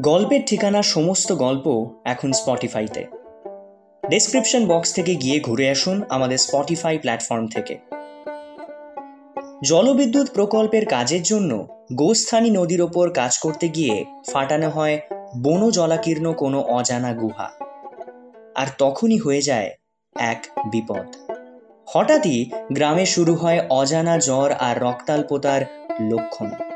গল্পের ঠিকানা সমস্ত গল্প এখন স্পটিফাইতে। ডেসক্রিপশন বক্স থেকে গিয়ে ঘুরে আসুন আমাদের স্পটিফাই প্ল্যাটফর্ম থেকে। জলবিদ্যুৎ প্রকল্পের কাজের জন্য গোস্থানী নদীর ওপর কাজ করতে গিয়ে ফাটানো হয় বন জলাকীর্ণ কোনো অজানা গুহা। আর তখনই হয়ে যায় এক বিপদ। হঠাৎই গ্রামে শুরু হয় অজানা জ্বর আর রক্তাল্পতার লক্ষণ।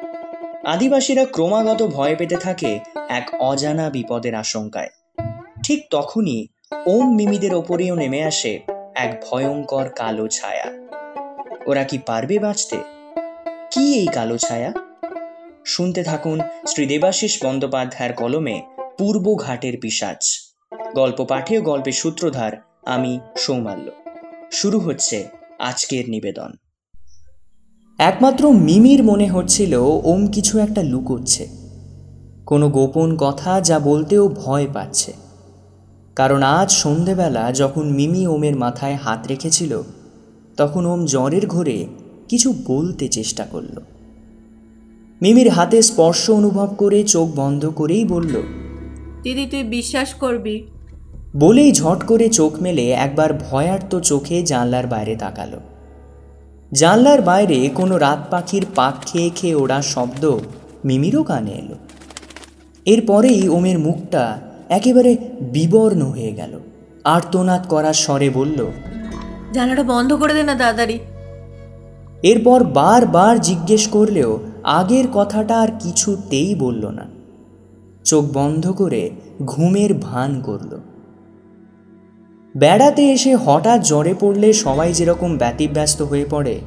আদিবাসীরা ক্রমাগত ভয় পেতে থাকে এক অজানা বিপদের আশঙ্কায়। ঠিক তখনই ওম মিমিদের ওপরেও নেমে আসে এক ভয়ঙ্কর কালো ছায়া। ওরা কি পারবে বাঁচতে? কি এই কালো ছায়া? শুনতে থাকুন শ্রী দেবাশিস বন্দ্যোপাধ্যায়ের কলমে পূর্ব ঘাটের পিসাচ গল্প পাঠে ও গল্পের সূত্রধার আমি সৌমাল্য। শুরু হচ্ছে আজকের নিবেদন। একমাত্র মিমির মনে হচ্ছিল ওম কিছু একটা লুকোচ্ছে। কোনো গোপন কথা যা বলতেও ভয় পাচ্ছে। কারণ আজ সন্ধেবেলা যখন মিমি ওমের মাথায় হাত রেখেছিল তখন ওম জ্বরের ঘোরে কিছু বলতে চেষ্টা করল। মিমির হাতে স্পর্শ অনুভব করে চোখ বন্ধ করেই বলল দিদি তুই বিশ্বাস করবি? বলেই ঝট করে চোখ মেলে একবার ভয়ার্ত চোখে জানলার বাইরে তাকালো। জানলার বাইরে কোনো রাত পাখির পাক খেয়ে খেয়ে ওড়ার শব্দ মিমিরও কানে এলো। এরপরেই ওমের মুখটা একেবারে বিবর্ণ হয়ে গেল। আর্তনাদ করার স্বরে বলল জানালাটা বন্ধ করে দে না তাড়াতাড়ি। এরপর বারবার জিজ্ঞেস করলেও আগের কথাটা আর কিছুতেই বলল না। চোখ বন্ধ করে ঘুমের ভান করল। বেড়াতে এসে হঠাৎ জ্বরে পড়লে সবাই যেরকম ব্যতিব্যস্ত হয়ে পড়ে,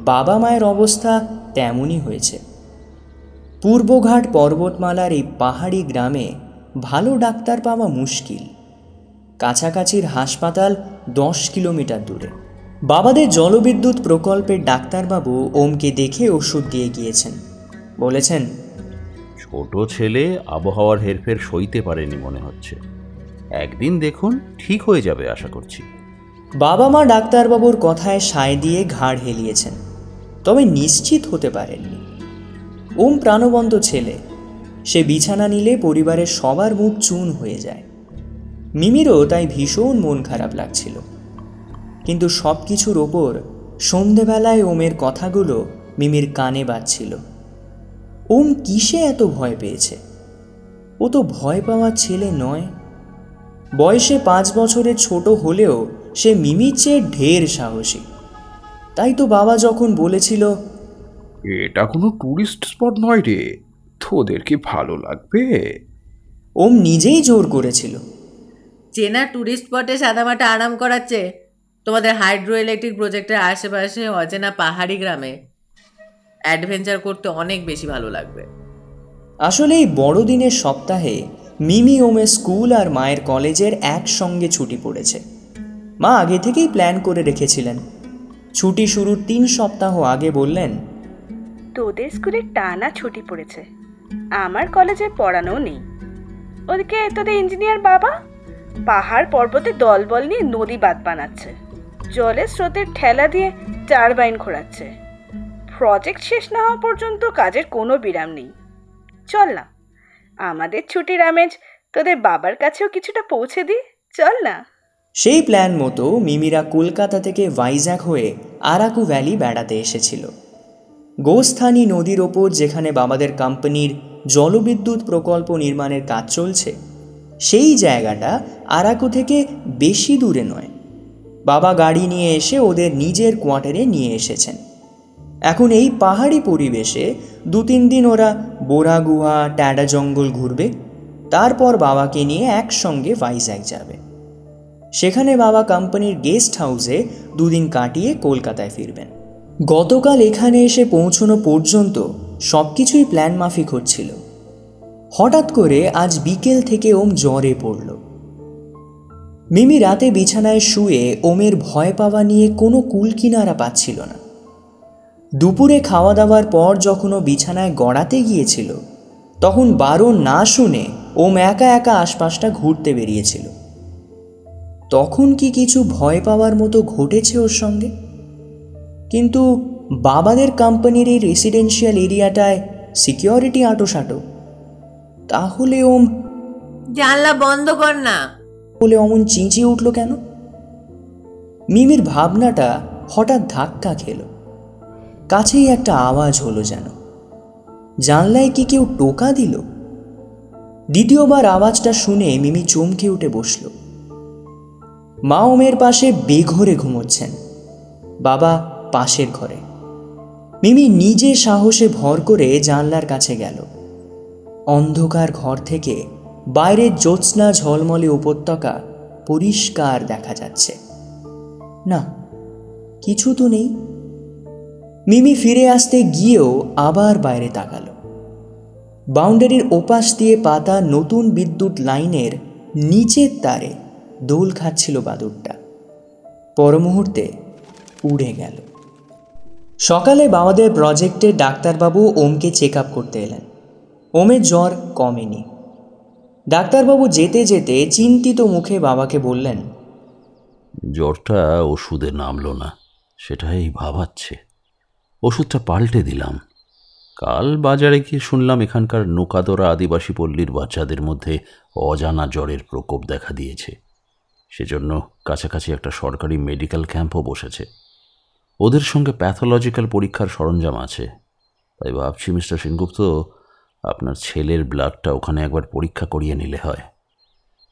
বাবা মায়ের অবস্থা তেমনই হয়েছে। পূর্বঘাট পর্বতমালার এই পাহাড়ি গ্রামে ভালো ডাক্তার পাওয়া মুশকিল। কাছাকাছির হাসপাতাল দশ কিলোমিটার দূরে। বাবাদের জলবিদ্যুৎ প্রকল্পের ডাক্তারবাবু ওমকে দেখে ওষুধ দিয়ে গিয়েছেন। বলেছেন, ছোট ছেলে আবহাওয়ার হেরফের সইতে পারেনি মনে হচ্ছে। একদিন দেখুন ঠিক হয়ে যাবে আশা করছি। বাবা মা ডাক্তারবাবুর কথায় সায় দিয়ে ঘাড় হেলিয়েছেন। তবে নিশ্চিত হতে পারেননি। ওম প্রাণবন্ত ছেলে, সে বিছানা নিলে পরিবারের সবার মুখ চুন হয়ে যায়। মিমিরও তাই ভীষণ মন খারাপ লাগছিল। কিন্তু সব কিছুর ওপর সন্ধেবেলায় ওমের কথাগুলো মিমির কানে বাজছিল। ওম কিসে এত ভয় পেয়েছে? ও তো ভয় পাওয়ার ছেলে নয়। বয়সে পাঁচ বছরের ছোট হলেও সে মিমির চেয়ে ঢের সাহসী। তাই তো বাবা যখন বলেছিল এটা কোনো টুরিস্ট স্পট নয় রে তোদের কি ভালো লাগবে? ওম নিজেই জোর করেছিল। চেনা ট্যুরিস্ট স্পটে সাদামাটা আরাম করাচ্ছে? তোমাদের হাইড্রো ইলেকট্রিক প্রজেক্টের আশেপাশে অচেনা পাহাড়ি গ্রামে। অ্যাডভেঞ্চার করতে অনেক বেশি ভালো লাগবে। আসলে এই বড়দিনের সপ্তাহে মিমি ওমে স্কুল আর মায়ের কলেজের একসঙ্গে ছুটি পড়েছে। মা আগে থেকেই প্ল্যান করে রেখেছিলেন। ছুটি শুরুর তিন সপ্তাহ আগে বললেন, তোদের স্কুলে টানা ছুটি পড়েছে। আমার কলেজে পড়ানো নেই। ওদিকে তোদের ইঞ্জিনিয়ার বাবা পাহাড় পর্বতে দলবল নিয়ে নদী বাঁধ বানাচ্ছে। জলের স্রোতের ঠেলা দিয়ে টারবাইন ঘোরাচ্ছে। প্রজেক্ট শেষ না হওয়া পর্যন্ত কাজের কোনো বিরাম নেই। চল না। আমাদের ছুটির আমেজ, তোদের বাবার কাছেও কিছুটা পৌঁছে দিই, চল না। সেই প্ল্যান মতো মিমিরা কলকাতা থেকে ভাইজ্যাক হয়ে আরাকু ভ্যালি বেড়াতে এসেছিল। গোস্থানি নদীর ওপর যেখানে বাবাদের কোম্পানির জলবিদ্যুৎ প্রকল্প নির্মাণের কাজ চলছে, সেই জায়গাটা আরাকু থেকে বেশি দূরে নয়। বাবা গাড়ি নিয়ে এসে ওদের নিজের কোয়ার্টারে নিয়ে এসেছেন। এখন এই পাহাড়ি পরিবেশে দু তিন দিন ওরা বোরা গুহা ট্যাডা জঙ্গল ঘুরবে, তারপর বাবাকে নিয়ে একসঙ্গে ভাইজ্যাক যাবে। সেখানে বাবা কোম্পানির গেস্ট হাউসে দুদিন কাটিয়ে কলকাতায় ফিরবেন। গতকাল এখানে এসে পৌঁছনো পর্যন্ত সব কিছুই প্ল্যান মাফিক হচ্ছিল। হঠাৎ করে আজ বিকেল থেকে ওম জ্বরে পড়ল। মিমি রাতে বিছানায় শুয়ে ওমের ভয় পাওয়া নিয়ে কোনো কুল কিনারা পাচ্ছিল না। দুপুরে খাওয়া দাওয়ার পর যখন ও বিছানায় গড়াতে গিয়েছিল তখন বারো না শুনে ওম একা একা আশপাশটা ঘুরতে বেরিয়েছিল। তখন কি কিছু ভয় পাওয়ার মতো ঘটেছে ওর সঙ্গে? কিন্তু বাবাদের কোম্পানির এই রেসিডেন্সিয়াল এরিয়াটায় সিকিউরিটি আঁটোসাঁটো তাহলে ওম জানলা বন্ধ কর না। বলে অমন চিঁচিয়ে উঠল কেন? মিমির ভাবনাটা হঠাৎ ধাক্কা খেল। কাছেই একটা আওয়াজ হলো যেন। জানলায় কি কেউ টোকা দিল? দ্বিতীয়বার আওয়াজটা শুনে মিমি চমকে উঠে বসল। মা ওমের পাশে বেঘরে ঘুমোচ্ছেন। বাবা পাশের ঘরে। মিমি নিজে সাহসে ভর করে জানলার কাছে গেল। অন্ধকার ঘর থেকে বাইরের জ্যোৎস্না ঝলমলে উপত্যকা পরিষ্কার দেখা যাচ্ছে। না, কিছু তো নেই। মিমি ফিরে আসতে গিয়েও আবার বাইরে তাকালো। বাউন্ডারির ওপাশ দিয়ে পাতা নতুন বিদ্যুৎ লাইনের নিচের তারে দোল খাচ্ছিল বাদুরটা। পরমুহূর্তে উড়ে গেল। সকালে বাবাদের প্রজেক্টে ডাক্তারবাবু ওমকে চেক আপ করতে এলেন। ওমের জ্বর কমেনি। ডাক্তারবাবু যেতে যেতে চিন্তিত মুখে বাবাকে বললেন, জ্বরটা ওষুধে নামলো না, সেটাই ভাবাচ্ছে। ওষুধটা পাল্টে দিলাম। কাল বাজারে গিয়ে শুনলাম এখানকার নোকাদরা আদিবাসী পল্লীর বাচ্চাদের মধ্যে অজানা জ্বরের প্রকোপ দেখা দিয়েছে। সেজন্য কাছাকাছি একটা সরকারি মেডিকেল ক্যাম্পও বসেছে। ওদের সঙ্গে প্যাথোলজিক্যাল পরীক্ষার সরঞ্জাম আছে। তাই ভাবছি, মিস্টার সেনগুপ্ত, আপনার ছেলের ব্লাডটা ওখানে একবার পরীক্ষা করিয়ে নিলে হয়।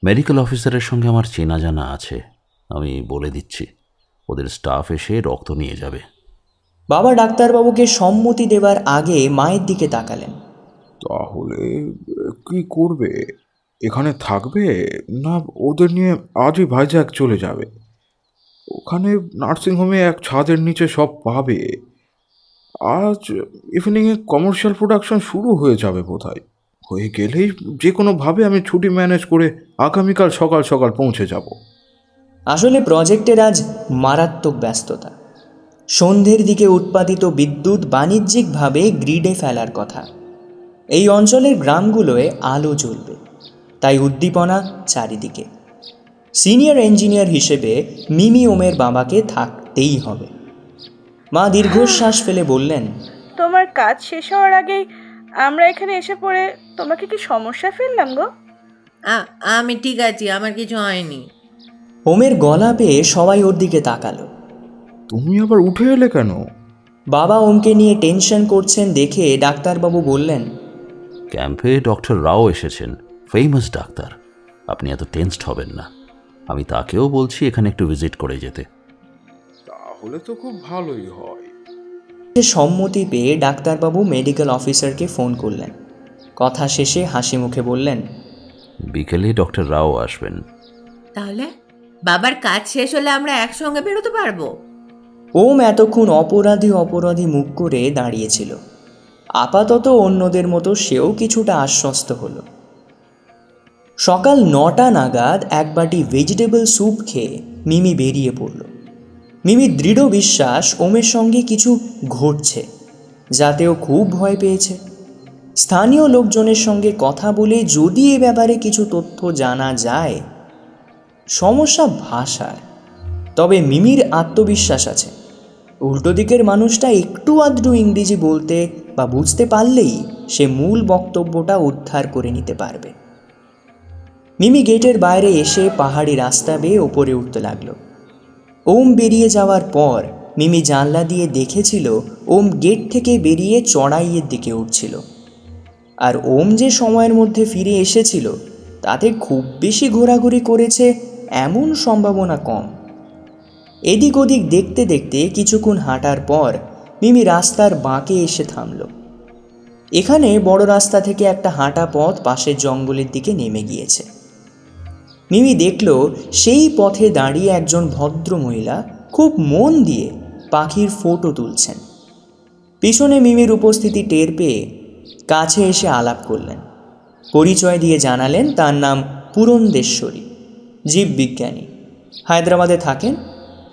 মেডিকেল অফিসারের সঙ্গে আমার চেনা জানা আছে। আমি বলে দিচ্ছি, ওদের স্টাফ এসে রক্ত নিয়ে যাবে। বাবা ডাক্তারবাবুকে সম্মতি দেবার আগে মায়ের দিকে তাকালেন। তাহলে কি করবে? এখানে থাকবে? না ওদের নিয়ে আজই ভাইজাক চলে যাবে। ওখানে নার্সিংহোমে এক ছাদের নিচে সব পাবে। আজ ইভিনিংয়ে কমার্শিয়াল প্রোডাকশন শুরু হয়ে যাবে বোধহয়। হয়ে গেলেই যে কোনোভাবে আমি ছুটি ম্যানেজ করে আগামীকাল সকাল সকাল পৌঁছে যাব। আসলে প্রজেক্টের আজ মারাত্মক ব্যস্ততা। সন্ধ্যের দিকে উৎপাদিত বিদ্যুৎ বাণিজ্যিকভাবে গ্রিডে ফেলার কথা। এই অঞ্চলের গ্রামগুলোয় আলো জ্বলবে তাই উদ্দীপনা চারিদিকে। সিনিয়র ইঞ্জিনিয়ার হিসেবে মিমি ওমের বাবাকে থাকতেই হবে। মা দীর্ঘশ্বাস ফেলে বললেন তোমার কাজ শেষ হওয়ার আগেই আমরা এখানে এসে পড়ে তোমাকে কি সমস্যা ফেললাম গো? আমি ঠিক আছি আমার কিছু হয়নি। ওমের গলা পেয়ে সবাই ওর দিকে তাকালো। তুমি আবার উঠে এলে কেন? বাবা ওমকে নিয়ে টেনশন করছেন দেখে ডাক্তারবাবু বললেন ক্যাম্পে ডক্টর রাও এসেছেন ফেমাস ডাক্তার। আপনি এত টেনসড হবেন না। আমি তাকেও বলছি এখানে একটু ভিজিট করে যেতে। তাহলে তো খুব ভালোই হয়। সে সম্মতি পেয়ে ডাক্তারবাবু মেডিকেল অফিসারকে ফোন করলেন। কথা শেষে হাসি মুখে বললেন বিকেলে ডক্টর রাও আসবেন। তাহলে? বাবার কাজ শেষ হলে আমরা একসঙ্গে বেরোতে পারব? ওম এতক্ষণ অপরাধী অপরাধী মুখ করে দাঁড়িয়েছিল। আপাতত অন্যদের মতো সেও কিছুটা আশ্বস্ত হলো। সকাল নটা নাগাদ এক বাটি ভেজিটেবল স্যুপ খেয়ে মিমি বেরিয়ে পড়ল। মিমি দৃঢ় বিশ্বাস ওমের সঙ্গে কিছু ঘটছে, যাতেও খুব ভয় পেয়েছে। স্থানীয় লোকজনের সঙ্গে কথা বলে যদি এ ব্যাপারে কিছু তথ্য জানা যায়, সমস্যা ভাষায়, তবে মিমির আত্মবিশ্বাস আছে। উল্টো দিকের মানুষটা একটু আধটু ইংরেজি বলতে বা বুঝতে পারলেই সে মূল বক্তব্যটা উদ্ধার করে নিতে পারবে। মিমি গেটের বাইরে এসে পাহাড়ি রাস্তা বেয়ে ওপরে উঠতে লাগল। ওম বেরিয়ে যাওয়ার পর মিমি জানলা দিয়ে দেখেছিল ওম গেট থেকে বেরিয়ে চড়াইয়ের দিকে উঠছিল। আর ওম যে সময়ের মধ্যে ফিরে এসেছিল, তাতে খুব বেশি ঘোরাঘুরি করেছে এমন সম্ভাবনা কম। এদিক ওদিক দেখতে দেখতে কিছুক্ষণ হাঁটার পর মিমি রাস্তার বাঁকে এসে থামল। এখানে বড় রাস্তা থেকে একটা হাঁটা পথ পাশের জঙ্গলের দিকে নেমে গিয়েছে। মিমি দেখল সেই পথে দাঁড়িয়ে একজন ভদ্র মহিলা খুব মন দিয়ে পাখির ফটো তুলছেন। পিছনে মিমির উপস্থিতি টের পেয়ে কাছে এসে আলাপ করলেন। পরিচয় দিয়ে জানালেন তার নাম পুরন্দেশ্বরী, জীববিজ্ঞানী। হায়দ্রাবাদে থাকেন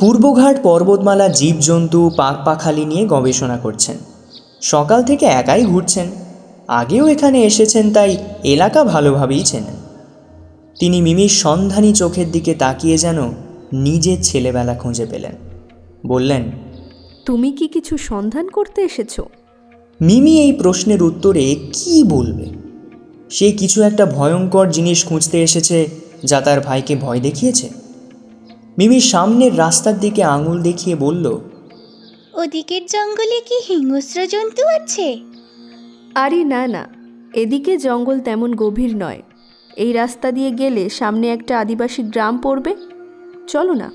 পূর্বঘাট পর্বতমালা জীবজন্তু পাক পাখালি নিয়ে গবেষণা করছেন। সকাল থেকে একাই ঘুরছেন। আগেও এখানে এসেছেন তাই এলাকা ভালোভাবেই চেনেন। তিনি মিমির সন্ধানী চোখের দিকে তাকিয়ে যেন নিজের ছেলেবেলা খুঁজে পেলেন। বললেন তুমি কি কিছু সন্ধান করতে এসেছ? মিমি এই প্রশ্নের উত্তরে কি বলবে? সে কিছু একটা ভয়ঙ্কর জিনিস খুঁজতে এসেছে যা তার ভাইকে ভয় দেখিয়েছে। মিমি সামনের রাস্তার দিকে আঙুল দেখিয়ে বলল ওদিকের জঙ্গলে কি হিংস্র জন্তু আছে? আরে না না। এদিকে জঙ্গল তেমন গভীর নয়। এই রাস্তা দিয়ে গেলে সামনে একটা আদিবাসী গ্রাম পড়বে। চলো না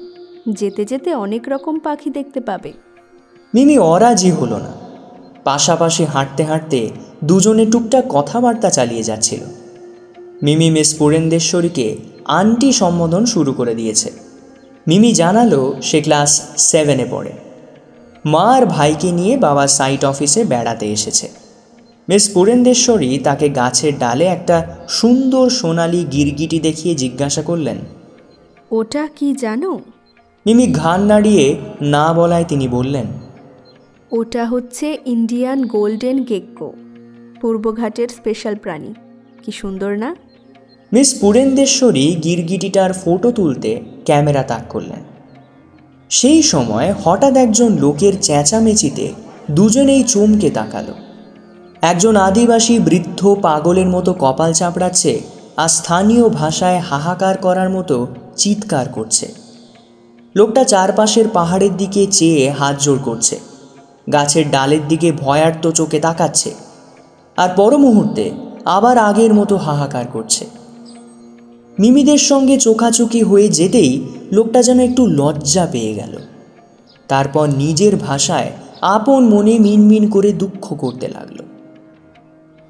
যেতে যেতে অনেক রকম পাখি দেখতে পাবে। মিমি অরাজি হলো না। পাশাপাশি হাঁটতে হাঁটতে দুজনে টুকটাক কথাবার্তা চালিয়ে যাচ্ছিল। মিমি মিস পুরেন্দেশ্বরীকে আন্টি সম্বোধন শুরু করে দিয়েছে। মিমি জানালো সে ক্লাস সেভেনে পড়ে। মা আর ভাইকে নিয়ে বাবা সাইট অফিসে বেড়াতে এসেছে। মিস পুরেন্দেশ্বরী তাকে গাছের ডালে একটা সুন্দর সোনালি গিরগিটি দেখিয়ে জিজ্ঞাসা করলেন ওটা কি জানো? মিমি ঘাড় নাড়িয়ে না বলায় তিনি বললেন ওটা হচ্ছে ইন্ডিয়ান গোল্ডেন গেক্কো পূর্বঘাটের স্পেশাল প্রাণী। কি সুন্দর না? মিস পুরেন্দেশ্বরী গিরগিটিটার ফটো তুলতে ক্যামেরা তাক করলেন। সেই সময় হঠাৎ একজন লোকের চেঁচামেচিতে দুজনেই চমকে তাকালো। একজন আদিবাসী বৃদ্ধ পাগলের মতো কপাল চাপড়াচ্ছে আর স্থানীয় ভাষায় হাহাকার করার মতো চিৎকার করছে। লোকটা চারপাশের পাহাড়ের দিকে চেয়ে হাত জোড় করছে। গাছের ডালের দিকে ভয়ার্ত চোখে তাকাচ্ছে। আর পর মুহূর্তে আবার আগের মতো হাহাকার করছে। মিমিদের সঙ্গে চোখাচোখি হয়ে যেতেই লোকটা যেন একটু লজ্জা পেয়ে গেল। তারপর নিজের ভাষায় আপন মনে মিনমিন করে দুঃখ করতে লাগল।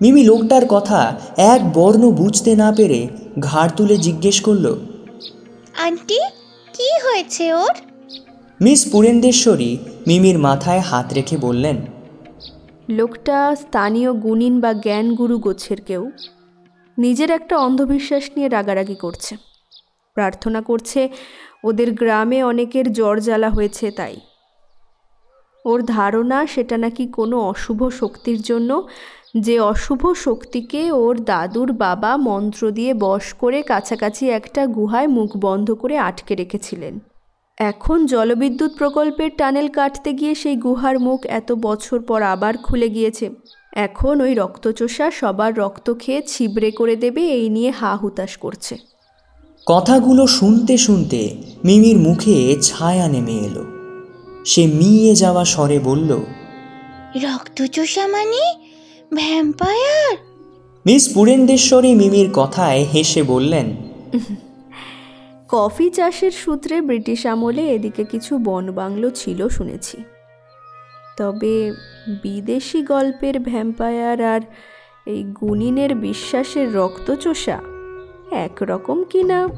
মিমি লোকটার কথা এক বর্ণ বুঝতে না পেরে ঘাড় তুলে জিজ্ঞেস করল আন্টি কি হয়েছে ওর? মিস পুরেন্দেশ্বরী মিমির মাথায় হাত রেখে বললেন লোকটা স্থানীয় গুণিন বা জ্ঞান গুরু গোছের কেউ। নিজের একটা অন্ধবিশ্বাস নিয়ে রাগারাগি করছে। প্রার্থনা করছে, ওদের গ্রামে অনেকের জ্বর জ্বালা হয়েছে তাই। ওর ধারণা, সেটা নাকি কোনো অশুভ শক্তির জন্য, যে অশুভ শক্তিকে ওর দাদুর বাবা মন্ত্র দিয়ে বশ করে কাছাকাছি একটা গুহায় মুখ বন্ধ করে আটকে রেখেছিলেন। এখন জলবিদ্যুৎ প্রকল্পের টানেল কাটতে গিয়ে সেই গুহার মুখ এত বছর পর আবার খুলে গিয়েছে। এখন ওই রক্তচোষা সবার রক্ত খেয়ে ছিবড়ে করে দেবে এই নিয়ে হা হুতাশ করছে। কথাগুলো শুনতে শুনতে মিমির মুখে ছায়া নেমে এলো। সে মিয়ে যাওয়া স্বরে বলল রক্তচোষা মানে? ভ্যাম্পায়ার? মিস পুরেন্দেশ্বরী মিমির কথায় হেসে বললেন কফি চাষের সূত্রে ব্রিটিশ আমলে এদিকে কিছু বনবাংলো ছিল শুনেছি। তবে বিদেশি গল্পের ভ্যাম্পায়ার আর এই গুনিনের বিশ্বাসের রক্তচোষা একরকম কি না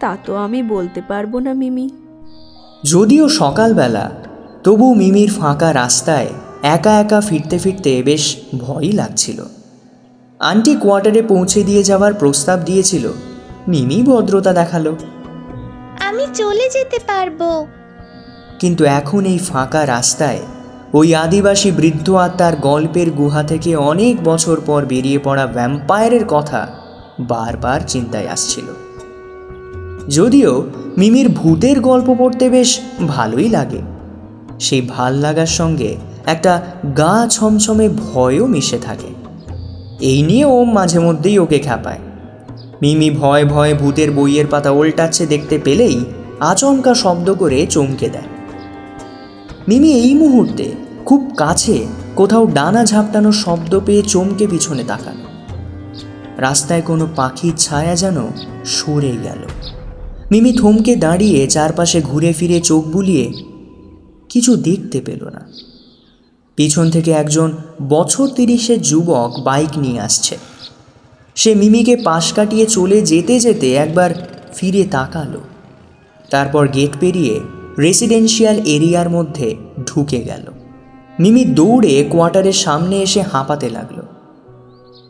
তা তো আমি বলতে পারব না মিমি। যদিও সকালবেলা তবু মিমির ফাঁকা রাস্তায় একা একা ফিরতে ফিরতে বেশ ভয়ই লাগছিল। আন্টি কোয়ার্টারে পৌঁছে দিয়ে যাওয়ার প্রস্তাব দিয়েছিল মিমি ভদ্রতা দেখাল। আমি চলে যেতে পারব। কিন্তু এখন এই ফাঁকা রাস্তায় ওই আদিবাসী বৃদ্ধ আত্মার গল্পের গুহা থেকে অনেক বছর পর বেরিয়ে পড়া ভ্যাম্পায়ারের কথা বারবার চিন্তায় আসছিল। যদিও মিমির ভূতের গল্প পড়তে বেশ ভালোই লাগে। সেই ভালো লাগার সঙ্গে একটা গা ছমছমে ভয়ও মিশে থাকে। এই নিয়ে ও মাঝে মধ্যেই ওকে খ্যাপায় মিমি ভয় ভয় ভূতের বইয়ের পাতা উল্টাচ্ছে দেখতে পেলেই আচমকা শব্দ করে চমকে দেয়। মিমি এই মুহূর্তে খুব কাছে কোথাও ডানা ঝাপটানোর শব্দ পেয়ে চমকে পিছনে তাকাল। রাস্তায় কোনো পাখির ছায়া যেন সরে গেল। মিমি থমকে দাঁড়িয়ে চারপাশে ঘুরে ফিরে চোখ বুলিয়ে কিছু দেখতে পেল না। পিছন থেকে একজন বছর তিরিশের যুবক বাইক নিয়ে আসছে। সে মিমিকে পাশ কাটিয়ে চলে যেতে যেতে একবার ফিরে তাকালো। তারপর গেট পেরিয়ে রেসিডেন্সিয়াল এরিয়ার মধ্যে ঢুকে গেল। মিমি দৌড়ে কোয়ার্টারের সামনে এসে হাঁপাতে লাগল।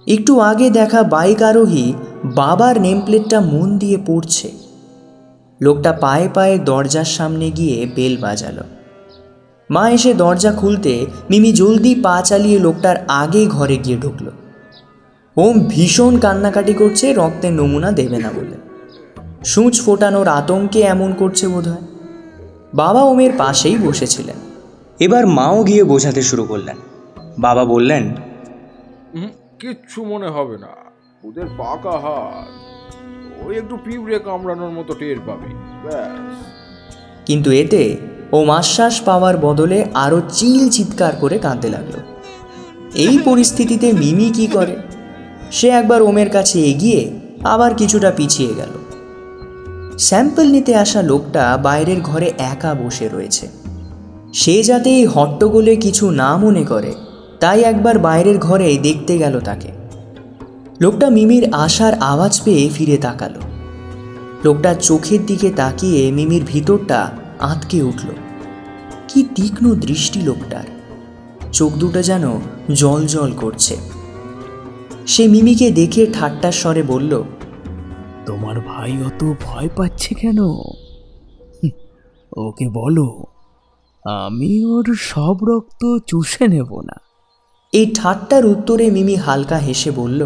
একটু আগে দেখা বাইক আরোহী বাবার নেমপ্লেটটা মন দিয়ে পড়ছে। লোকটা পায়ে পায়ে দরজার সামনে গিয়ে বেল বাজালো। মা এসে দরজা খুলতে মিমি জলদি পা চালিয়ে লোকটার আগে ঘরে গিয়ে ঢুকলো। ওম ভীষণ কান্নাকাটি করছে, রক্তের নমুনা দেবে না বলে। সূচ ফোটানোর আতঙ্কে এমন করছে বোধহয়। বাবা ওমের পাশেই বসেছিলেন। এবার মাও গিয়ে বোঝাতে শুরু করলেন। বাবা বললেন কিচ্ছু মনে হবে না ওদের পাকা হাত। ওই একটু পিঁপড়ে কামড়ানোর মতো টের পাবে। কিন্তু এতে ও মাশ্বাস পাওয়ার বদলে আরও চিল চিৎকার করে কাঁদতে লাগল। এই পরিস্থিতিতে মিমি কি করে? সে একবার ওমের কাছে এগিয়ে আবার কিছুটা পিছিয়ে গেল। স্যাম্পল নিতে আসা লোকটা বাইরের ঘরে একা বসে রয়েছে। সে যাতে এই হট্টগোলে কিছু না মনে করে, তাই একবার বাইরের ঘরে দেখতে গেল তাকে। লোকটা মিমির আসার আওয়াজ পেয়ে ফিরে তাকালো। লোকটা চোখের দিকে তাকিয়ে মিমির ভিতরটা আঁতকে উঠল। কি তীক্ষ্ণ দৃষ্টি লোকটার। চোখ দুটো যেন জল জল করছে। সে মিমিকে দেখে ঠাট্টার স্বরে বলল তোমার ভাই অত ভয় পাচ্ছে কেন? ওকে বলো আমি ওর সব রক্ত চুষে নেব না। এই ঠাট্টার উত্তরে মিমি হালকা হেসে বলল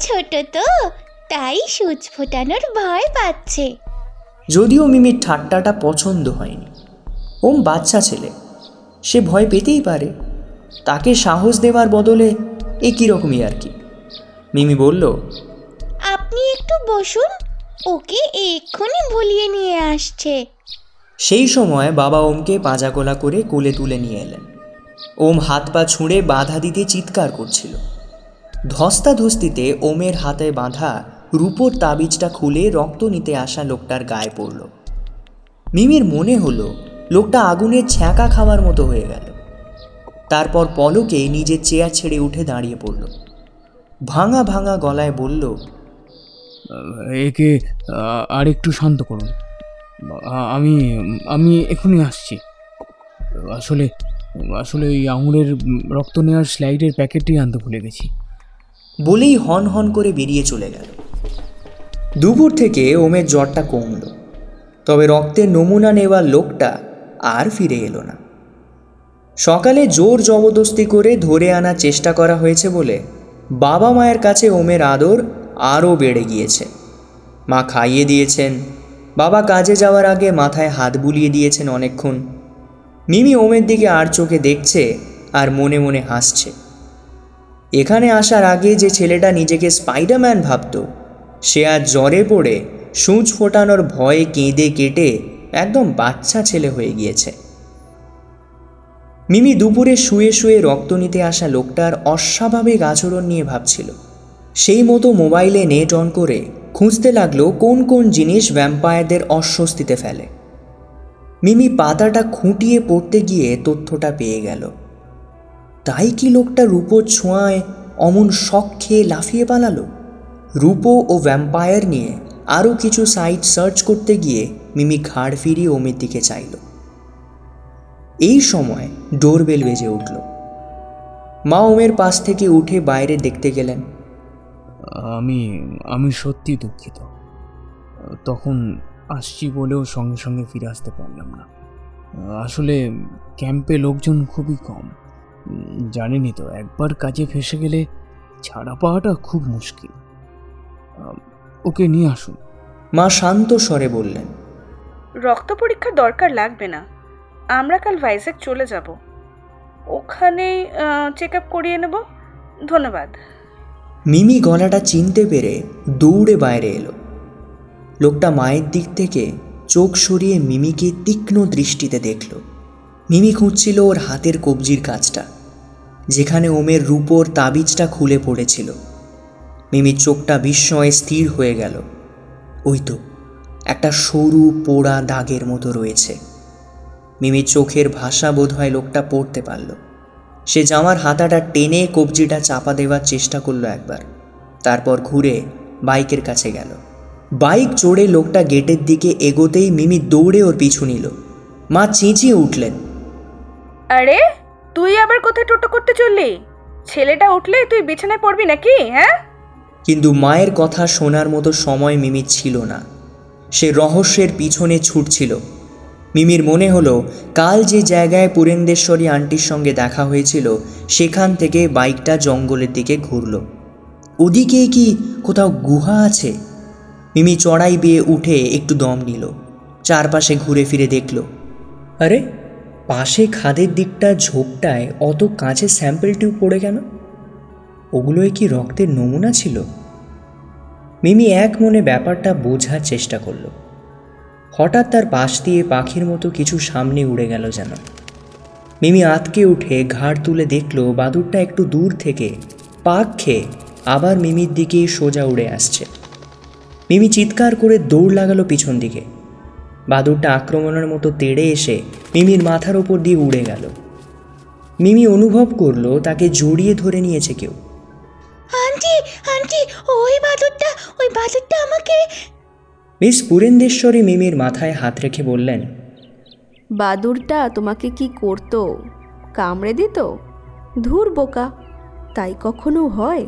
ছোট তো তাই সূচ ফোটানোর ভয় পাচ্ছে। যদিও মিমির ঠাট্টাটা পছন্দ হয়নি। ওম বাচ্চা ছেলে সে ভয় পেতেই পারে। তাকে সাহস দেওয়ার বদলে এ কীরকমই আর কি। মিমি বলল একটু বসুন, ওকে এক্ষুনি ভুলিয়ে নিয়ে আসছে। সেই সময় বাবা ওমকে পাজাগোলা করে কোলে তুলে নিয়ে এলেন। ওম হাত পা ছুঁড়ে বাধা দিতে চিৎকার করছিল। ধস্তাধস্তিতে ওমের হাতে বাঁধা রূপোর তাবিজটা খুলে রক্ত নিতে আসা লোকটার গায়ে পড়ল। মিমির মনে হলো, লোকটা আগুনের ছ্যাঁকা খাওয়ার মতো হয়ে গেল। তারপর পলকে নিজের চেয়ার ছেড়ে উঠে দাঁড়িয়ে পড়ল। ভাঙা ভাঙা গলায় বলল একে আর একটু শান্ত করুন। আমি আমি এখনই আসছি। আসলে আসলে ওই আঙুরের রক্ত নেওয়ার স্লাইডের প্যাকেটটি আনতে ভুলে গেছি। বলেই হন হন করে বেরিয়ে চলে গেল। দুপুর থেকে ওমের জ্বরটা কমল। তবে রক্তের নমুনা নেওয়ার লোকটা আর ফিরে এলো না। সকালে জোর জবরদস্তি করে ধরে আনার চেষ্টা করা হয়েছে বলে বাবা মায়ের কাছে ওমের আদর আরও বেড়ে গিয়েছে। মা খাইয়ে দিয়েছেন। বাবা কাজে যাওয়ার আগে মাথায় হাত বুলিয়ে দিয়েছেন অনেকক্ষণ। মিমি ওমের দিকে আর চোখে দেখছে আর মনে মনে হাসছে। এখানে আসার আগে যে ছেলেটা নিজেকে স্পাইডারম্যান ভাবত, সে আর জ্বরে পড়ে, সূচ ফোটানোর ভয়ে কেঁদে কেটে একদম বাচ্চা ছেলে হয়ে গিয়েছে। মিমি দুপুরে শুয়ে শুয়ে রক্ত নিতে আসা লোকটার অস্বাভাবিক আচরণ নিয়ে ভাবছিল। সেই মতো মোবাইলে নেট অন করে খুঁজতে লাগল কোন কোন জিনিস ভ্যাম্পায়ারদের অস্বস্তিতে ফেলে। মিমি পাতাটা খুঁটিয়ে পড়তে গিয়ে তথ্যটা পেয়ে গেল। তাই কি লোকটা রূপোর ছোঁয়ায় অমন শখ খেয়ে লাফিয়ে পালালো? রূপো ও ভ্যাম্পায়ার নিয়ে আরও কিছু সাইট সার্চ করতে গিয়ে মিমি ঘাড় ফিরিয়ে ওমের দিকে চাইল। এই সময় ডোরবেল বেজে উঠল। মা ওমের পাশ থেকে উঠে বাইরে দেখতে গেলেন। আমি আমি সত্যি দুঃখিত। তখন আসছি বলেও সঙ্গে সঙ্গে ফিরে আসতে পারলাম না। আসলে ক্যাম্পে লোকজন খুবই কম। উম, জানেনই তো একবার কাজে ফেসে গেলে ছাড়া পাওয়াটা খুব মুশকিল। ওকে নিয়ে আসুন। মা শান্ত স্বরে বললেন রক্ত পরীক্ষার দরকার লাগবে না। আমরা কাল ভাইজ্যাগ চলে যাব। ওখানেই চেক আপ করিয়ে নেব। ধন্যবাদ। মিমি গলাটা চিনতে পেরে দৌড়ে বাইরে এলো। লোকটা মায়ের দিক থেকে চোখ সরিয়ে মিমিকে তীক্ষ্ণ দৃষ্টিতে দেখল। মিমি খুঁজছিল ওর হাতের কবজির কাজটা, যেখানে ওমের রূপোর তাবিজটা খুলে পড়েছিল। মিমির চোখটা বিস্ময়ে স্থির হয়ে গেল। ওই তো, একটা সরু পোড়া দাগের মতো রয়েছে। মিমির চোখের ভাষা বোধ হয় লোকটা পড়তে পারল। সে জামার হাতাটা টেনে কবজিটা চাপা দেওয়ার চেষ্টা করল একবার। তারপর ঘুরে বাইকের কাছে গেল। বাইক চড়ে লোকটা গেটের দিকে এগোতেই মিমি দৌড়ে ওর পিছু নিল। মা চেঁচিয়ে উঠলেন। আরে তুই আবার কোথায় টোটো করতে চললি? ছেলেটা উঠলে তুই বিছানায় পড়বি নাকি হ্যাঁ? কিন্তু মায়ের কথা শোনার মতো সময় মিমির ছিল না। সে রহস্যের পিছনে ছুটছিল। মিমির মনে হলো, কাল যে জায়গায় পুরেন্দেশ্বরী আন্টির সঙ্গে দেখা হয়েছিল, সেখান থেকে বাইকটা জঙ্গলের দিকে ঘুরল। ওদিকে কি কোথাও গুহা আছে? মিমি চড়াই বেয়ে উঠে একটু দম নিল। চারপাশে ঘুরে ফিরে দেখল। আরে, পাশে খাদের দিকটা ঝোপটায় অত কাঁচের স্যাম্পল টিউব পড়ে কেন? ওগুলোয় কি রক্তের নমুনা ছিল? মিমি এক মনে ব্যাপারটা বোঝার চেষ্টা করল। হঠাৎ তার পাশ দিয়ে পাখির মতো কিছু সামনে উড়ে গেল যেন। মিমি আতকে উঠে ঘাড় তুলে দেখল বাদুরটা একটু দূর থেকে পাক খেয়ে আবার মিমির দিকেই সোজা উড়ে আসছে। মিমি চিৎকার করে দৌড় লাগালো পিছন দিকে। বাদুরটা আক্রমণের মতো তেড়ে এসে মিমির মাথার ওপর দিয়ে উড়ে গেল। মিমি অনুভব করল তাকে জড়িয়ে ধরে নিয়েছে কেউ। আন্টি আন্টি, ওই বাদুরটা ওই বাদুরটা আমাকে মিস পুরেন্দেশ্বরী মিমির মাথায় হাত রেখে বললেন বাদুরটা তোমাকে কি করতো? কামড়ে দিত? ধুর বোকা তাই কখনো হয়?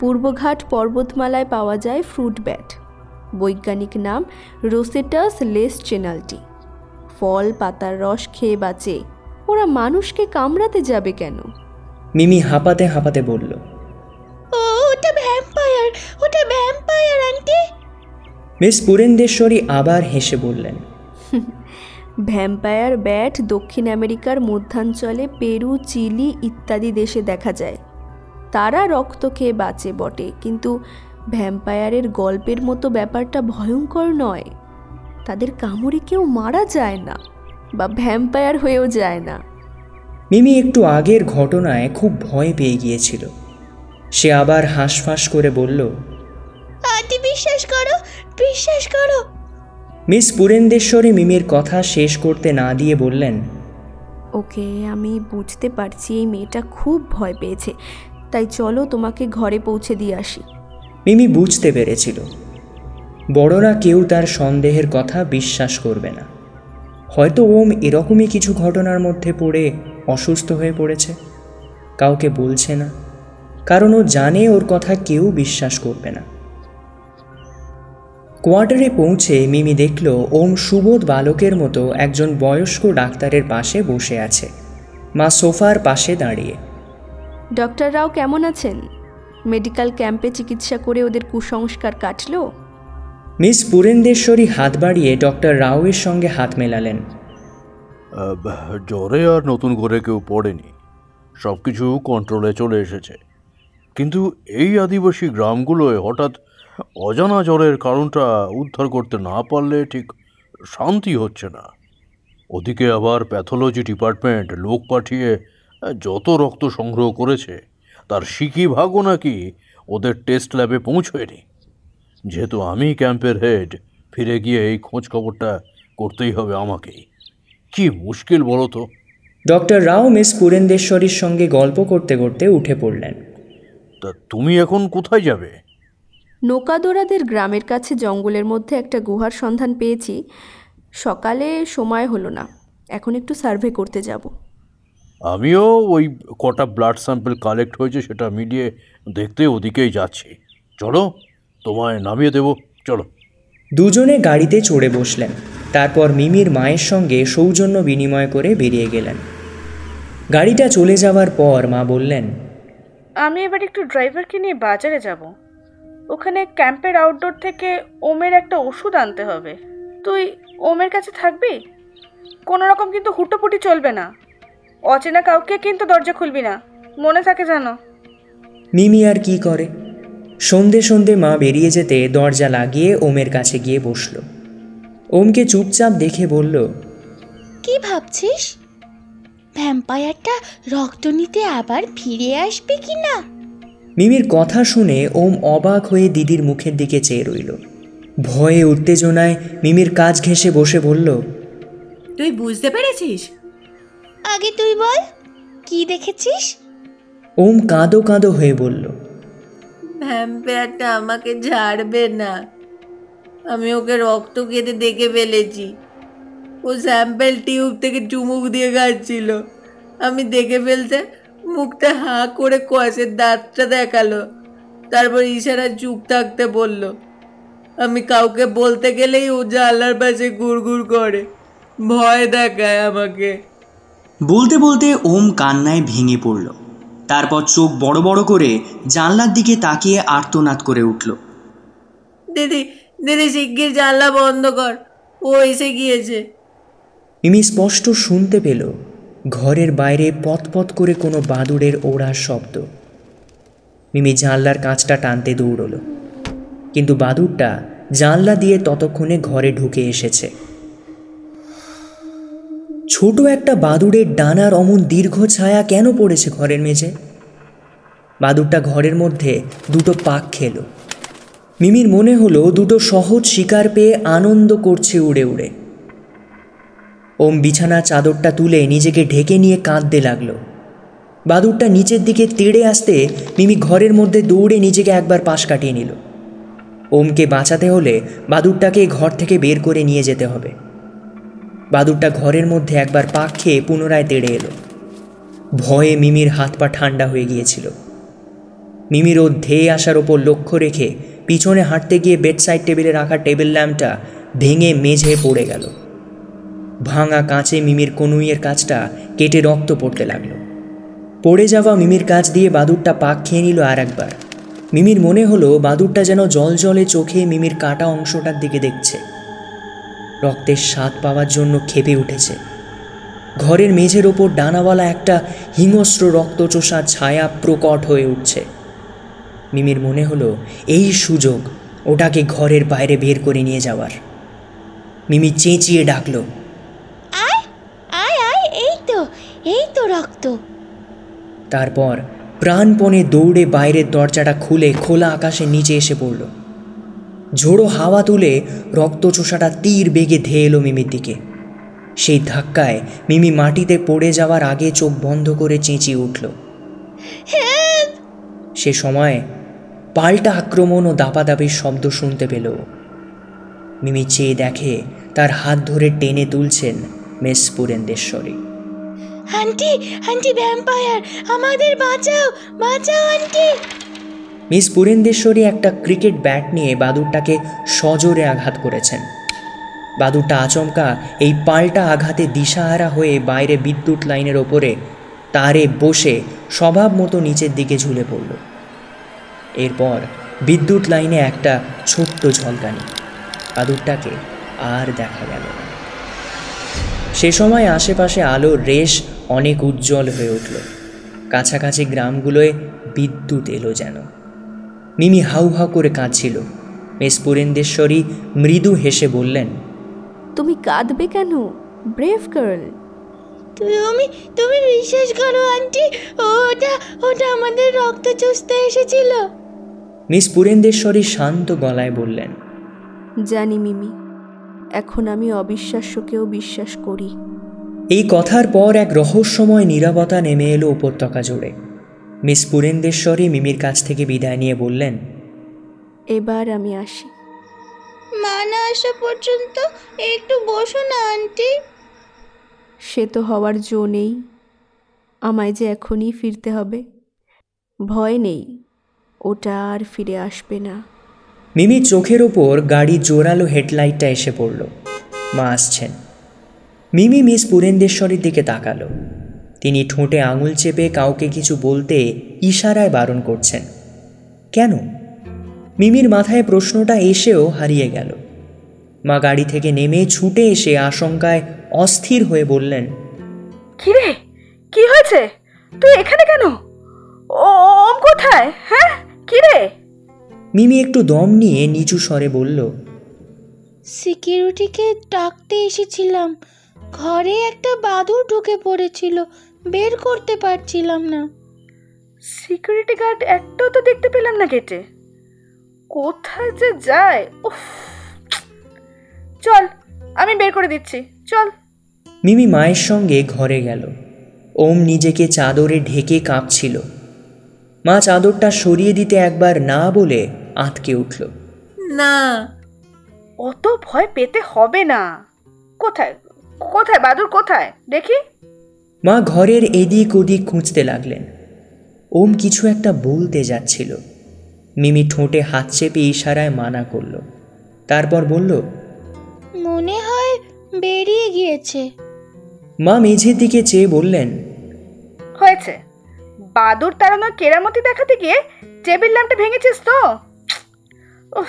পূর্বঘাট পর্বতমালায় পাওয়া যায় ফ্রুট ব্যাট বৈজ্ঞানিক নাম রোসেটাস লেস চেনালটি ফল পাতার রস খেয়ে বাঁচে ওরা মানুষকে কামড়াতে যাবে কেন? মিমি হাঁপাতে হাঁপাতে বলল ও ওটা ভ্যাম্পায়ার মিস পুরেন্দেশ্বরী আবার হেসে বললেন ভ্যাম্পায়ার ব্যাট দক্ষিণ আমেরিকার মধ্যাঞ্চলে পেরু চিলি ইত্যাদি দেশে দেখা যায়। তারা রক্ত খেয়ে বাঁচে বটে কিন্তু ভ্যাম্পায়ারের গল্পের মতো ব্যাপারটা ভয়ঙ্কর নয়। তাদের কামড়ে কেউ মারা যায় না বা ভ্যাম্পায়ার হয়েও যায় না। মিমি একটু আগের ঘটনায় খুব ভয় পেয়ে গিয়েছিল। সে আবার হাঁসফাঁস করে বলল আন্টি বিশ্বাস করো বিশ্বাস করো। মিস পুরেন্দেশ্বরী মিমির কথা শেষ করতে না দিয়ে বললেন ওকে আমি বুঝতে পারছি এই মেয়েটা খুব ভয় পেয়েছে। তাই চলো তোমাকে ঘরে পৌঁছে দিয়ে আসি। মিমি বুঝতে পেরেছিল। বড়রা কেউ তার সন্দেহের কথা বিশ্বাস করবে না। হয়তো ওম এরকমই কিছু ঘটনার মধ্যে পড়ে অসুস্থ হয়ে পড়েছে। কাউকে বলছে না। কারণ ও জানে ওর কথা কেউ বিশ্বাস করবে না। কোয়ার্টারে পৌঁছে মিমি দেখল ওম সুবোধ বালকের মতো একজন বয়স্ক ডাক্তারের পাশে বসে আছে। মা সোফার পাশে দাঁড়িয়ে। ডক্টর রাও কেমন আছেন? মেডিকেল ক্যাম্পে চিকিৎসা করে ওদের কুসংস্কার কাটলো? মিস পুরেন্দেশ্বরী হাত বাড়িয়ে ডক্টর রাওয়ের সঙ্গে হাত মেলালেন। জ্বরে আর নতুন করে কেউ পড়েনি। সব কিছু কন্ট্রোলে চলে এসেছে। কিন্তু এই আদিবাসী গ্রামগুলোয় হঠাৎ অজানা জ্বরের কারণটা উদ্ধার করতে না পারলে ঠিক শান্তি হচ্ছে না। ওদিকে আবার প্যাথোলজি ডিপার্টমেন্ট লোক পাঠিয়ে যত রক্ত সংগ্রহ করেছে তার সিকি ভাগও নাকি ওদের টেস্ট ল্যাবে পৌঁছয়নি। যেহেতু আমি ক্যাম্পের হেড ফিরে গিয়ে এই খোঁজ খবরটা করতেই হবে আমাকেই কি মুশকিল বলো তো? ডক্টর রাও মিস পুরেন্দেশ্বরীর সঙ্গে গল্প করতে করতে উঠে পড়লেন। তা তুমি এখন কোথায় যাবে? নৌকাদোরাদের গ্রামের কাছে জঙ্গলের মধ্যে একটা গুহার সন্ধান পেয়েছি। সকালে সময় হলো না। এখন একটু সার্ভে করতে যাব। আমিও ওই কটা ব্লাড স্যাম্পল কালেক্ট হয়েছে সেটা মিলিয়ে দেখতে ওদিকেই যাচ্ছি। চলো তোমায় নামিয়ে দেবো। চলো। দুজনে গাড়িতে চড়ে বসলেন। তারপর মিমির মায়ের সঙ্গে সৌজন্য বিনিময় করে বেরিয়ে গেলেন। গাড়িটা চলে যাওয়ার পর মা বললেন আমি এবার একটু ড্রাইভারকে নিয়ে বাজারে যাব। ওখানে ক্যাম্পের আউটডোর থেকে ওমের একটা ওষুধ আনতে হবে। তুই ওমের কাছে থাকবি? কোনো রকম কিন্তু হুটোপুটি চলবে না। অচেনা কাউকে কিন্তু দরজা খুলবি না। মনে থাকে জানো মিমি আর কি করে? সন্ধে সন্ধে মা বেরিয়ে যেতে দরজা লাগিয়ে ওমের কাছে গিয়ে বসল। ওমকে চুপচাপ দেখে বলল কি ভাবছিস? ভ্যাম্পায়ারটা রক্ত নিতে আবার ফিরে আসবে কি না মিমির কথা শুনে ওম অবাক হয়ে দিদির মুখের দিকে চেয়ে রইল। ভয়ে উত্তেজনায় মিমির কাজ ঘেঁষে বসে বলল তুই বুঝতে পেরেছিস? আগে তুই বল কি দেখেছিস? ওম কাঁদো কাঁদো হয়ে বলল ভ্যাম্পায়ারটা আমাকে ছাড়বে না। আমি ওকে রক্ত খেতে দেখে ফেলেছি। ও স্যাম্পেল টিউব থেকে চুমুক দিয়ে খাচ্ছিল। আমি দেখে ফেলতে মুখটা হাঁ করে কষের দাঁতটা দেখাল। তারপর ইশারা চুপ থাকতে বলল আমি কাউকে বলতে গেলেই ও জানলার পাশে গুড়গুড় করে। ভয় দেখায় আমাকে। বলতে বলতে ওম কান্নায় ভেঙে পড়ল। তারপর চোখ বড় বড় করে জানলার দিকে তাকিয়ে আর্তনাদ করে উঠল। দিদি দিদি শিগগির জানলা বন্ধ কর ও এসে গিয়েছে। মিমি স্পষ্ট শুনতে পেল। ঘরের বাইরে পথ করে কোনো বাদুড়ের ওড়ার শব্দ। মিমি জানলার কাঁচটা টানতে দৌড়ল। কিন্তু বাদুরটা জানলা দিয়ে ততক্ষণে ঘরে ঢুকে এসেছে। ছোট একটা বাদুড়ের ডানার অমন দীর্ঘ ছায়া কেন পড়েছে ঘরের মেঝে? বাদুরটা ঘরের মধ্যে দুটো পাক খেলো। মিমির মনে হলো দুটো সহজ শিকার পেয়ে আনন্দ করছে উড়ে উড়ে। ওম বিছানা চাদরটা তুলে নিজেকে ঢেকে নিয়ে কাঁদতে লাগল। বাদুরটা নিচের দিকে তেড়ে আসতে মিমি ঘরের মধ্যে দৌড়ে নিজেকে একবার পাশ কাটিয়ে নিল। ওমকে বাঁচাতে হলে বাদুরটাকে ঘর থেকে বের করে নিয়ে যেতে হবে। বাদুরটা ঘরের মধ্যে একবার পাক খেয়ে পুনরায় তেড়ে এলো। ভয়ে মিমির হাত পা ঠান্ডা হয়ে গিয়েছিল। মিমির ও ধেয়ে আসার ওপর লক্ষ্য রেখে পিছনে হাঁটতে গিয়ে বেডসাইড টেবিলে রাখা টেবিল ল্যাম্পটা ভেঙে মেঝে পড়ে গেল। ভাঙা কাঁচে মিমির কনুইয়ের কাজটা কেটে রক্ত পড়তে লাগল। পড়ে যাওয়া মিমির কাজ দিয়ে বাদুরটা পাক খেয়ে নিল আর একবার। মিমির মনে হলো বাদুরটা যেন জল জলে চোখে মিমির কাটা অংশটার দিকে দেখছে। রক্তের স্বাদ পাওয়ার জন্য খেপে উঠেছে। ঘরের মেঝের ওপর ডানাওয়ালা একটা হিংস্র রক্তচোষা ছায়া প্রকট হয়ে উঠছে। মিমির মনে হলো, এই সুযোগ, ওটাকে ঘরের বাইরে বের করে নিয়ে যাওয়ার। মিমি চেঁচিয়ে ডাকলো আয় আয় আয় এই তো এই তো রক্ত। তারপর প্রাণপণে দৌড়ে বাইরের দরজাটা খুলে খোলা আকাশে নিচে এসে পড়ল। ঝোড়ো হাওয়া তুলে রক্তচোষাটা তীর বেগে ধেয়ে এলো মিমির দিকে। সেই ধাক্কায় মিমি মাটিতে পড়ে যাওয়ার আগে চোখ বন্ধ করে চেঁচিয়ে উঠল। সে সময় পাল্টা আক্রমণ ও দাপাদাপির শব্দ শুনতে পেল। মিমি চেয়ে দেখে তার হাত ধরে টেনে তুলছেন miss Purandeswari aunty aunty vampire আমাদের বাঁচাও বাঁচাও আন্টি মিস পুরেন্দেশ্বরী একটা ক্রিকেট ব্যাট নিয়ে বাদুরটাকে সজোরে আঘাত করেছেন। বাদুরটা আচমকা এই পাল্টা আঘাতে দিশাহারা হয়ে বাইরে বিদ্যুৎ লাইনের ওপরে তারে বসে স্বভাব মতো নিচের দিকে ঝুলে পড়ল। এরপর বিদ্যুৎ লাইনে একটা ছোট্ট ঝলকানি। বাদুরটাকে আর দেখা গেল সে সময় আশেপাশে আলোর রেশ অনেক উজ্জ্বল হয়ে উঠল। কাছাকাছি গ্রামগুলোয় বিদ্যুৎ এলো যেন। মিমি হাউ হাউ করে কাঁদছিল। মিস পুরেন্দেশ্বরী মৃদু হেসে বললেন তুমি কাঁদবে কেন? ব্রেভ গার্ল তুমি তুমি বিশ্বাস করো আন্টি ওটা ওটা আমাদের রক্ত চুষতে এসেছিল। মিস পুরেন্দেশ্বরী শান্ত গলায় বললেন জানি মিমি এখন আমি অবিশ্বাস্যকেও বিশ্বাস করি। এই কথার পর এক রহস্যময় নীরবতা নেমে এলো উপত্যকা জুড়ে। মিস পুরেন্দেশ্বরী মিমির কাছ থেকে বিদায় নিয়ে বললেন এবার আমি আসি। মা না আসা পর্যন্ত একটু বসো না আন্টি। সে তো হওয়ার জো নেই। আমায় যে এখনই ফিরতে হবে। ভয় নেই। ওটা আর ফিরে আসবে না। মিমির চোখের ওপর গাড়ির জোরালো হেডলাইটটা এসে পড়ল। মা আসছেন। মিমি মিস পুরেন্দেশ্বরীর দিকে তাকালো। তিনি ঠোঁটে আঙুল চেপে কাউকে কিছু বলতে ইশারায় বারণ করছেন। কেন? মিমির মাথায় প্রশ্নটা এসেও হারিয়ে গেল। মা গাড়ি থেকে নেমে ছুটে এসে আশঙ্কায় অস্থির হয়ে বললেন কি রে? কি হয়েছে? তুই এখানে কেন? ও ওম কোথায়? হ্যাঁ? কি রে? মিমি একটু দম নিয়ে নিচু স্বরে বলল সিকিউরিটিকে ডাকতে এসেছিলাম। ঘরে একটা বাদুর ঢুকে পড়েছিল বের করতে পারছিলাম না। সিকিউরিটি গার্ড একটাও তো দেখতে পেলাম না গেটে। কোথায় যে যায়? উফ। চল আমি বের করে দিচ্ছি চল। মিমি মায়ের সঙ্গে ঘরে গেল। ওম নিজেকে চাদরে ঢেকে কাঁপছিল। মা চাদরটা সরিয়ে দিতে একবার না বলে আঁতকে উঠল। না অত ভয় পেতে হবে না। কোথায়? কোথায় বাদুর কোথায়? দেখি। মা ঘরের এদিক ওদিক খুঁজতে লাগলেন। ওম কিছু একটা বলতে যাচ্ছিল। মিমি ঠোঁটে হাত চেপে ইশারায় মানা করল। তারপর বলল মনে হয় বেরিয়ে গিয়েছে। মা মেঝের দিকে চেয়ে বললেন হয়েছে। বাদুর তাড়ানোর কেরামতি দেখাতে গিয়ে টেবিল ল্যাম্পটা ভেঙেছিস তো? উফ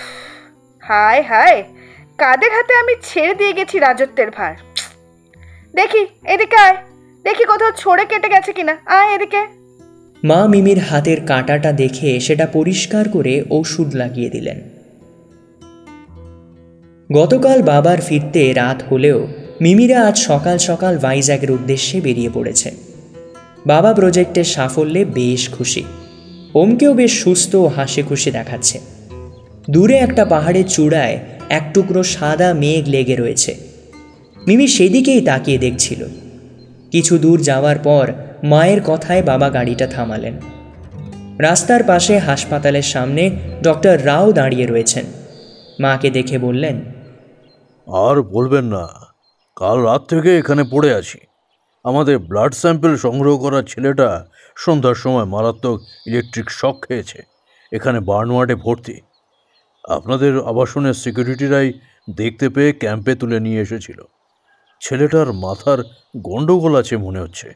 হায় হায় কাদের হাতে আমি ছেড়ে দিয়ে গেছি রাজত্বের ভার। দেখি, এদিকে আয়। দেখি কোথাও ছড়ে কেটে গেছে কিনা। আয় এদিকে। মা মিমির হাতের কাঁটাটা দেখে সেটা পরিষ্কার করে ওষুধ লাগিয়ে দিলেন। গতকাল বাবার ফিরতে রাত হলেও মিমিরা আজ সকাল সকাল ভাইজ্যাগের উদ্দেশ্যে বেরিয়ে পড়েছে। বাবা প্রজেক্টের সাফল্যে বেশ খুশি। ওমকেও বেশ সুস্থ ও হাসি খুশি দেখাচ্ছে। দূরে একটা পাহাড়ের চূড়ায় এক টুকরো সাদা মেঘ লেগে রয়েছে। মিমি সেদিকেই তাকিয়ে দেখছিল। কিছু দূর যাওয়ার পর মায়ের কথায় বাবা গাড়িটা থামালেন। রাস্তার পাশে হাসপাতালের সামনে ডক্টর রাও দাঁড়িয়ে রয়েছেন। মাকে দেখে বললেন, আর বলবেন না, কাল রাত থেকে এখানে পড়ে আছি। আমাদের ব্লাড স্যাম্পল সংগ্রহ করার ছেলেটা সন্ধ্যার সময় মারাত্মক ইলেকট্রিক শক খেয়েছে, এখানে বার্নওয়ার্ডে ভর্তি। আপনাদের আবাসনের সিকিউরিটিরাই দেখতে পেয়ে ক্যাম্পে তুলে নিয়ে এসেছিল। ছেলেটার মাথার গণ্ডগোল আছে মনে হচ্ছে।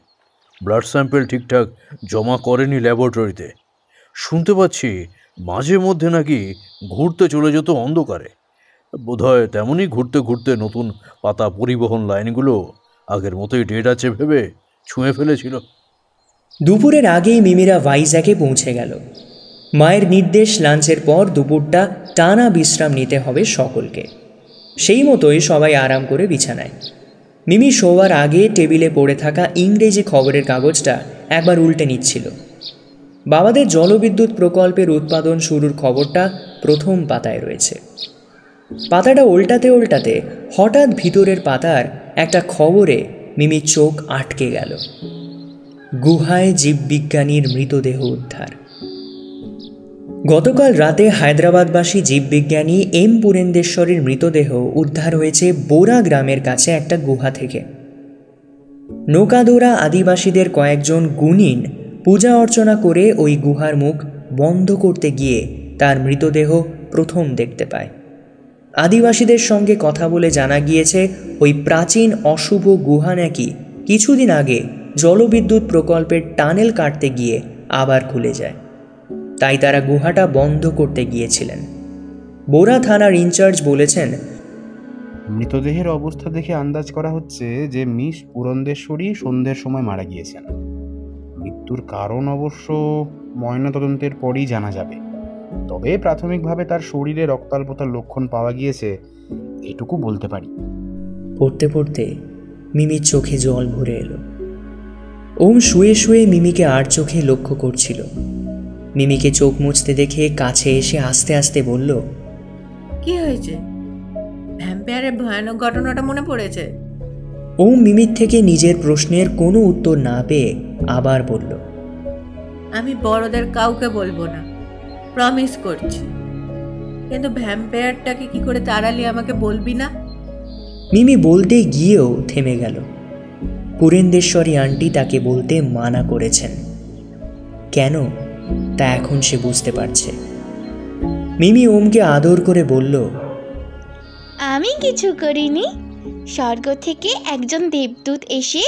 ব্লাড স্যাম্পেল ঠিকঠাক জমা করেনি ল্যাবরেটরিতে শুনতে পাচ্ছি মাঝে মধ্যে নাকি ঘুরতে চলে যেত অন্ধকারে। বোধহয় তেমনই ঘুরতে ঘুরতে নতুন পাতা পরিবহন লাইনগুলো আগের মতোই ডেট আছে ভেবে ছুঁয়ে ফেলেছিল। দুপুরের আগেই মিমিরা ভাইজ্যাগে পৌঁছে গেল। মায়ের নির্দেশ লাঞ্চের পর দুপুরটা টানা বিশ্রাম নিতে হবে সকলকে। সেই মতোই সবাই আরাম করে বিছানায়। মিমি শোয়ার আগে টেবিলে পড়ে থাকা ইংরেজি খবরের কাগজটা একবার উল্টে নিচ্ছিল। বাবাদের জলবিদ্যুৎ প্রকল্পের উৎপাদন শুরুর খবরটা প্রথম পাতায় রয়েছে। পাতাটা উল্টাতে উল্টাতে হঠাৎ ভিতরের পাতার একটা খবরে মিমির চোখ আটকে গেল। গুহায় জীববিজ্ঞানীর মৃতদেহ উদ্ধার। গতকাল রাতে হায়দ্রাবাদবাসী জীববিজ্ঞানী এম পুরেন্দেশ্বরীর মৃতদেহ উদ্ধার হয়েছে বোরা গ্রামের কাছে একটা গুহা থেকে। নৌকাদোরা আদিবাসীদের কয়েকজন গুণিন পূজা অর্চনা করে ওই গুহার মুখ বন্ধ করতে গিয়ে তার মৃতদেহ প্রথম দেখতে পায়। আদিবাসীদের সঙ্গে কথা বলে জানা গিয়েছে, ওই প্রাচীন অশুভ গুহা নাকি কিছুদিন আগে জলবিদ্যুৎ প্রকল্পের টানেল কাটতে গিয়ে আবার খুলে যায়। তাই তারা গুহাটা বন্ধ করতে গিয়েছিলেন। বোরা থানার ইনচার্জ বলেছেন মৃতদেহের অবস্থা দেখে আন্দাজ করা হচ্ছে যে মিস পুরন্দেশ্বরী সন্ধ্যের সময় মারা গিয়েছেন। মৃত্যুর কারণ অবশ্য ময়নাতদন্তের পরই জানা যাবে। তবে প্রাথমিকভাবে তার শরীরে রক্তাল্পতার লক্ষণ পাওয়া গিয়েছে এটুকু বলতে পারি। পড়তে পড়তে মিমির চোখে জল ভরে এলো। ওম শুয়ে শুয়ে মিমিকে আর চোখে লক্ষ্য করছিল। মিমিকে চোখ মুছতে দেখে কাছে এসে আস্তে আস্তে বলল কি হয়েছে? ভ্যাম্পায়ারের ভয়ানক ঘটনাটা মনে পড়েছে? ওম মিমির থেকে নিজের প্রশ্নের কোনো উত্তর না পেয়ে আবার বলল আমি বড়দের কাউকে বলব না প্রমিস করছি। কিন্তু ভ্যাম্পায়ারটাকে কি করে তাড়ালি আমাকে বলবি না? মিমি বলতে গিয়েও থেমে গেল। পুরেন্দেশ্বরী আন্টি তাকে বলতে মানা করেছেন কেন? তা এখন সে বুঝতে পারছে। মিমি ওমকে আদর করে বলল আমি কিছু করিনি। স্বর্গ থেকে একজন দেবদূত এসে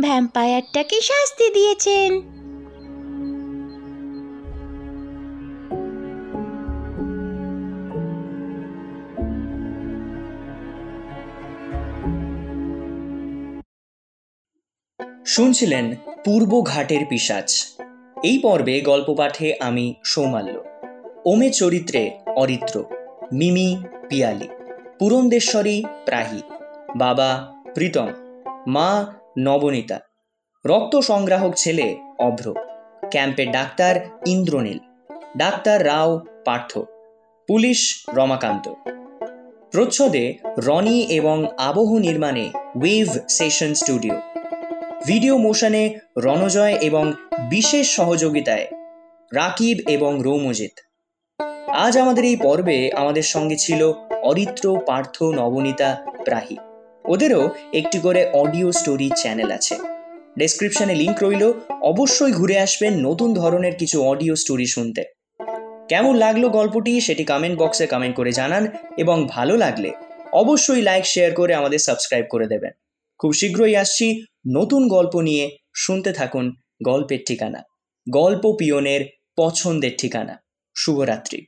ভ্যাম্পায়ারটাকে শাস্তি দিয়েছেন। শুনছিলেন পূর্ব ঘাটের পিসাচ এই পর্বে গল্প পাঠে আমি সৌমাল্য। ওমে চরিত্রে অরিত্র, মিমি পিয়ালি, পুরন্দেশ্বরী প্রাহী, বাবা প্রীতম, মা নবনীতা, রক্ত সংগ্রাহক ছেলে অভ্র, ক্যাম্পের doctor Indranil, doctor Rao Partha, police Ramakanta. প্রচ্ছদে Roni এবং আবহ নির্মাণে ওয়েভ সেশন স্টুডিও। ভিডিও মোশনে রণজয় এবং বিশেষ সহযোগিতায় রাকিব এবং রৌমজিৎ। আজ আমাদের এই পর্বে আমাদের সঙ্গে ছিল অরিত্র, পার্থ, নবনীতা, প্রাহী। ওদেরও একটি করে অডিও স্টোরি চ্যানেল আছে। ডেসক্রিপশনে লিঙ্ক রইল। অবশ্যই ঘুরে আসবেন নতুন ধরনের কিছু অডিও স্টোরি শুনতে। কেমন লাগল গল্পটি সেটি কমেন্ট বক্সে কমেন্ট করে জানান এবং ভালো লাগলে অবশ্যই লাইক শেয়ার করে আমাদের সাবস্ক্রাইব করে দেবেন। খুব শীঘ্রই আসছি। নতুন গল্প নিয়ে শুনতে থাকুন গল্পের ঠিকানা। গল্প পিয়নের পছন্দের ঠিকানা। শুভরাত্রি।